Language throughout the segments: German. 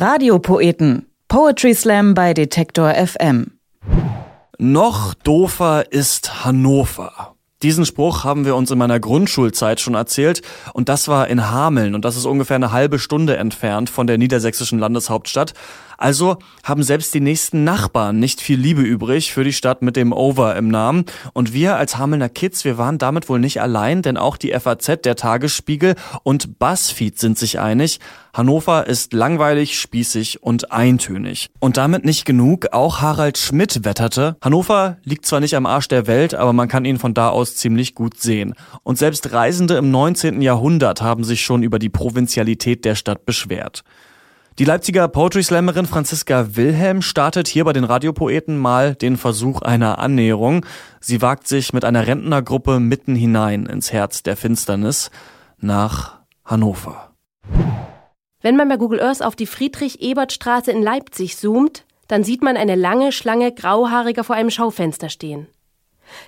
Radiopoeten. Poetry Slam bei Detektor FM. Noch doofer ist Hannover. Diesen Spruch haben wir uns in meiner Grundschulzeit schon erzählt und das war in Hameln und das ist ungefähr eine halbe Stunde entfernt von der niedersächsischen Landeshauptstadt. Also haben selbst die nächsten Nachbarn nicht viel Liebe übrig für die Stadt mit dem Over im Namen. Und wir als Hamelner Kids, wir waren damit wohl nicht allein, denn auch die FAZ, der Tagesspiegel und BuzzFeed sind sich einig. Hannover ist langweilig, spießig und eintönig. Und damit nicht genug, auch Harald Schmidt wetterte, Hannover liegt zwar nicht am Arsch der Welt, aber man kann ihn von da aus ziemlich gut sehen. Und selbst Reisende im 19. Jahrhundert haben sich schon über die Provinzialität der Stadt beschwert. Die Leipziger Poetry Slammerin Franziska Wilhelm startet hier bei den Radiopoeten mal den Versuch einer Annäherung. Sie wagt sich mit einer Rentnergruppe mitten hinein ins Herz der Finsternis nach Hannover. Wenn man bei Google Earth auf die Friedrich-Ebert-Straße in Leipzig zoomt, dann sieht man eine lange Schlange Grauhaariger vor einem Schaufenster stehen.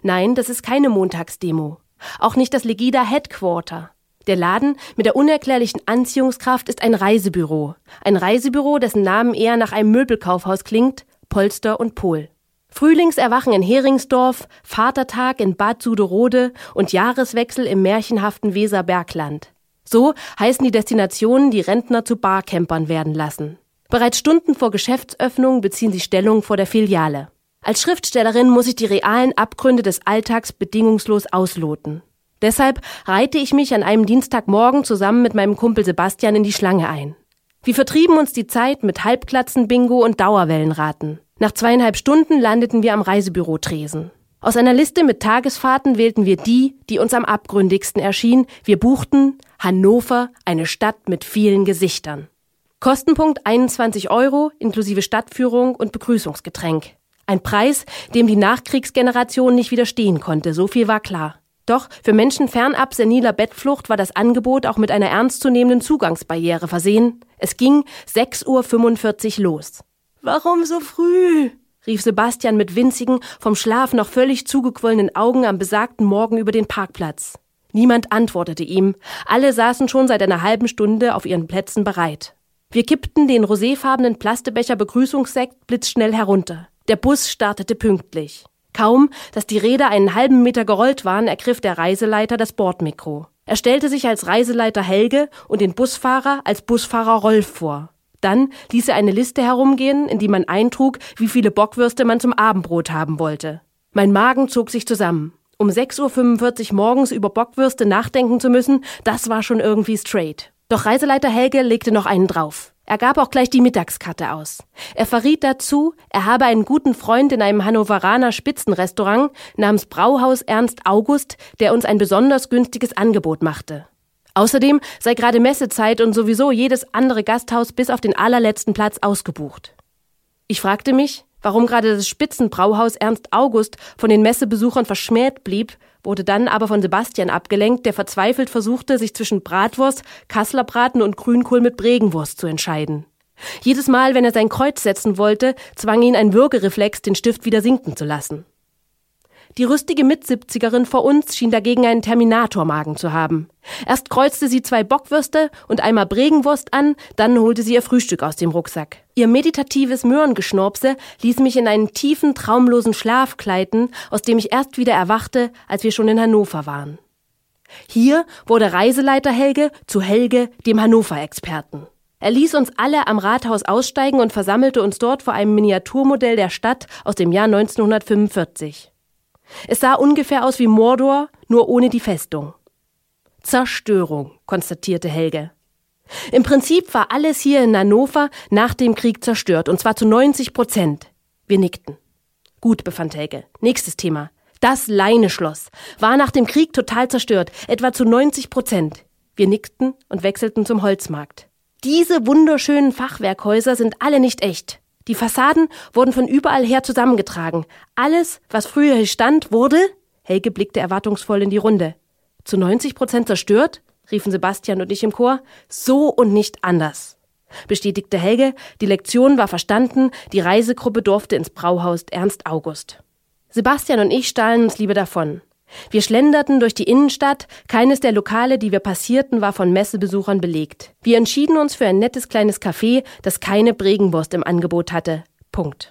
Nein, das ist keine Montagsdemo. Auch nicht das Legida Headquarter. Der Laden mit der unerklärlichen Anziehungskraft ist ein Reisebüro. Ein Reisebüro, dessen Namen eher nach einem Möbelkaufhaus klingt, Polster und Pol. Frühlingserwachen in Heringsdorf, Vatertag in Bad Suderode und Jahreswechsel im märchenhaften Weserbergland. So heißen die Destinationen, die Rentner zu Barcampern werden lassen. Bereits Stunden vor Geschäftsöffnung beziehen sie Stellung vor der Filiale. Als Schriftstellerin muss ich die realen Abgründe des Alltags bedingungslos ausloten. Deshalb reihte ich mich an einem Dienstagmorgen zusammen mit meinem Kumpel Sebastian in die Schlange ein. Wir vertrieben uns die Zeit mit Halbklatzen-Bingo und Dauerwellenraten. Nach zweieinhalb Stunden landeten wir am Reisebüro Tresen. Aus einer Liste mit Tagesfahrten wählten wir die, die uns am abgründigsten erschien. Wir buchten Hannover, eine Stadt mit vielen Gesichtern. Kostenpunkt 21 Euro inklusive Stadtführung und Begrüßungsgetränk. Ein Preis, dem die Nachkriegsgeneration nicht widerstehen konnte, so viel war klar. Doch für Menschen fernab seniler Bettflucht war das Angebot auch mit einer ernstzunehmenden Zugangsbarriere versehen. Es ging 6.45 Uhr los. Warum so früh? Rief Sebastian mit winzigen, vom Schlaf noch völlig zugequollenen Augen am besagten Morgen über den Parkplatz. Niemand antwortete ihm. Alle saßen schon seit einer halben Stunde auf ihren Plätzen bereit. Wir kippten den roséfarbenen Plastebecher Begrüßungssekt blitzschnell herunter. Der Bus startete pünktlich. Kaum, dass die Räder einen halben Meter gerollt waren, ergriff der Reiseleiter das Bordmikro. Er stellte sich als Reiseleiter Helge und den Busfahrer als Busfahrer Rolf vor. Dann ließ er eine Liste herumgehen, in die man eintrug, wie viele Bockwürste man zum Abendbrot haben wollte. Mein Magen zog sich zusammen. Um 6.45 Uhr morgens über Bockwürste nachdenken zu müssen, das war schon irgendwie straight. Doch Reiseleiter Helge legte noch einen drauf. Er gab auch gleich die Mittagskarte aus. Er verriet dazu, er habe einen guten Freund in einem Hannoveraner Spitzenrestaurant namens Brauhaus Ernst August, der uns ein besonders günstiges Angebot machte. Außerdem sei gerade Messezeit und sowieso jedes andere Gasthaus bis auf den allerletzten Platz ausgebucht. Ich fragte mich, warum gerade das Spitzenbrauhaus Ernst August von den Messebesuchern verschmäht blieb wurde dann aber von Sebastian abgelenkt, der verzweifelt versuchte, sich zwischen Bratwurst, Kasslerbraten und Grünkohl mit Bregenwurst zu entscheiden. Jedes Mal, wenn er sein Kreuz setzen wollte, zwang ihn ein Würgereflex, den Stift wieder sinken zu lassen. Die rüstige Mitsiebzigerin vor uns schien dagegen einen Terminatormagen zu haben. Erst kreuzte sie zwei Bockwürste und einmal Bregenwurst an, dann holte sie ihr Frühstück aus dem Rucksack. Ihr meditatives Möhrengeschnorpse ließ mich in einen tiefen, traumlosen Schlaf gleiten, aus dem ich erst wieder erwachte, als wir schon in Hannover waren. Hier wurde Reiseleiter Helge zu Helge, dem Hannover-Experten. Er ließ uns alle am Rathaus aussteigen und versammelte uns dort vor einem Miniaturmodell der Stadt aus dem Jahr 1945. Es sah ungefähr aus wie Mordor, nur ohne die Festung. Zerstörung, konstatierte Helge. Im Prinzip war alles hier in Hannover nach dem Krieg zerstört, und zwar zu 90 Prozent. Wir nickten. Gut, befand Helge. Nächstes Thema. Das Leineschloss war nach dem Krieg total zerstört, etwa zu 90 Prozent. Wir nickten und wechselten zum Holzmarkt. Diese wunderschönen Fachwerkhäuser sind alle nicht echt. Die Fassaden wurden von überall her zusammengetragen. Alles, was früher hier stand, wurde, Helge blickte erwartungsvoll in die Runde, zu 90 Prozent zerstört? riefen Sebastian und ich im Chor. So und nicht anders. Bestätigte Helge, die Lektion war verstanden, die Reisegruppe durfte ins Brauhaus Ernst August. Sebastian und ich stahlen uns lieber davon. Wir schlenderten durch die Innenstadt, keines der Lokale, die wir passierten, war von Messebesuchern belegt. Wir entschieden uns für ein nettes kleines Café, das keine Bregenwurst im Angebot hatte. Punkt.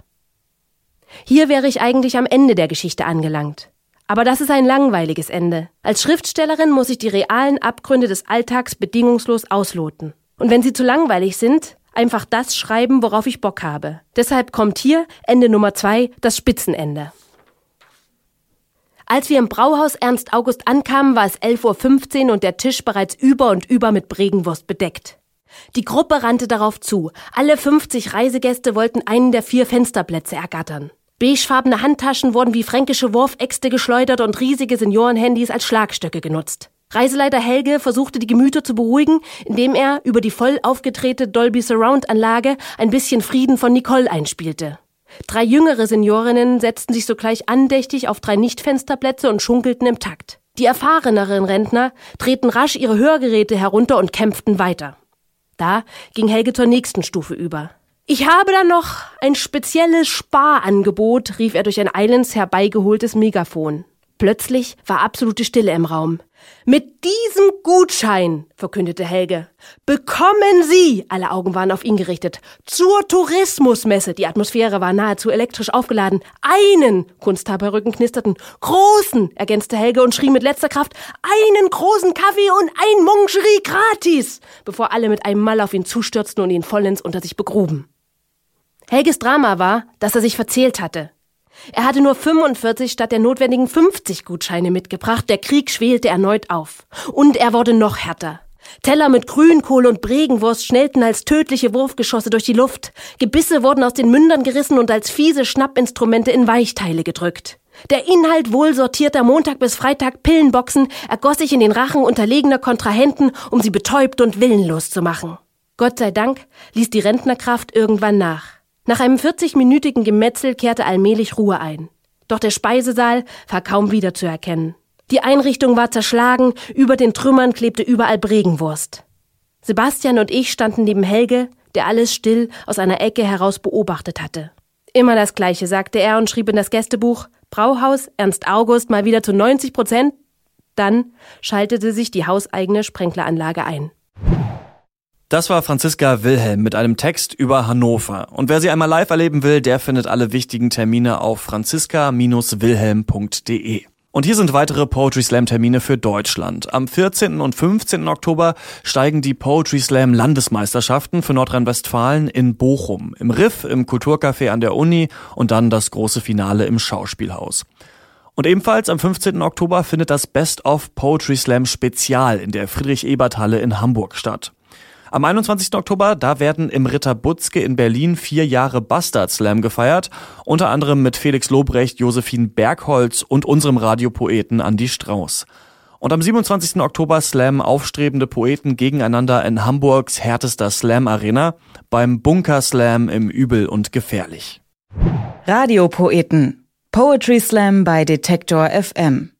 Hier wäre ich eigentlich am Ende der Geschichte angelangt. Aber das ist ein langweiliges Ende. Als Schriftstellerin muss ich die realen Abgründe des Alltags bedingungslos ausloten. Und wenn sie zu langweilig sind, einfach das schreiben, worauf ich Bock habe. Deshalb kommt hier Ende Nummer zwei, das Spitzenende. Als wir im Brauhaus Ernst August ankamen, war es 11.15 Uhr und der Tisch bereits über und über mit Bregenwurst bedeckt. Die Gruppe rannte darauf zu. Alle 50 Reisegäste wollten einen der vier Fensterplätze ergattern. Beigefarbene Handtaschen wurden wie fränkische Wurfäxte geschleudert und riesige Seniorenhandys als Schlagstöcke genutzt. Reiseleiter Helge versuchte die Gemüter zu beruhigen, indem er über die voll aufgedrehte Dolby Surround Anlage ein bisschen Frieden von Nicole einspielte. Drei jüngere Seniorinnen setzten sich sogleich andächtig auf drei Nichtfensterplätze und schunkelten im Takt. Die erfahreneren Rentner drehten rasch ihre Hörgeräte herunter und kämpften weiter. Da ging Helge zur nächsten Stufe über. Ich habe da noch ein spezielles Sparangebot, rief er durch ein eilends herbeigeholtes Megafon. Plötzlich war absolute Stille im Raum. Mit diesem Gutschein, verkündete Helge, bekommen Sie, alle Augen waren auf ihn gerichtet, zur Tourismusmesse, die Atmosphäre war nahezu elektrisch aufgeladen, einen, Kunsthaberrücken knisterten, großen, ergänzte Helge und schrie mit letzter Kraft, einen großen Kaffee und ein Moncherie gratis, bevor alle mit einem Mal auf ihn zustürzten und ihn vollends unter sich begruben. Helges Drama war, dass er sich verzählt hatte. Er hatte nur 45 statt der notwendigen 50 Gutscheine mitgebracht. Der Krieg schwelte erneut auf. Und er wurde noch härter. Teller mit Grünkohl und Bregenwurst schnellten als tödliche Wurfgeschosse durch die Luft. Gebisse wurden aus den Mündern gerissen und als fiese Schnappinstrumente in Weichteile gedrückt. Der Inhalt wohl sortierter Montag bis Freitag Pillenboxen ergoss sich in den Rachen unterlegener Kontrahenten, um sie betäubt und willenlos zu machen. Gott sei Dank ließ die Rentnerkraft irgendwann nach. Nach einem 40-minütigen Gemetzel kehrte allmählich Ruhe ein. Doch der Speisesaal war kaum wiederzuerkennen. Die Einrichtung war zerschlagen, über den Trümmern klebte überall Bregenwurst. Sebastian und ich standen neben Helge, der alles still aus einer Ecke heraus beobachtet hatte. Immer das Gleiche, sagte er und schrieb in das Gästebuch Brauhaus Ernst August mal wieder zu 90 Prozent. Dann schaltete sich die hauseigene Sprenkleranlage ein. Das war Franziska Wilhelm mit einem Text über Hannover. Und wer sie einmal live erleben will, der findet alle wichtigen Termine auf franziska-wilhelm.de. Und hier sind weitere Poetry Slam Termine für Deutschland. Am 14. und 15. Oktober steigen die Poetry Slam Landesmeisterschaften für Nordrhein-Westfalen in Bochum, im Riff, im Kulturcafé an der Uni und dann das große Finale im Schauspielhaus. Und ebenfalls am 15. Oktober findet das Best of Poetry Slam Spezial in der Friedrich-Ebert-Halle in Hamburg statt. Am 21. Oktober, da werden im Ritter Butzke in Berlin vier Jahre Bastard Slam gefeiert, unter anderem mit Felix Lobrecht, Josephine Bergholz und unserem Radiopoeten Andy Strauß. Und am 27. Oktober Slam aufstrebende Poeten gegeneinander in Hamburgs härtester Slam Arena beim Bunker Slam im Übel und Gefährlich. Radiopoeten. Poetry Slam bei Detektor FM.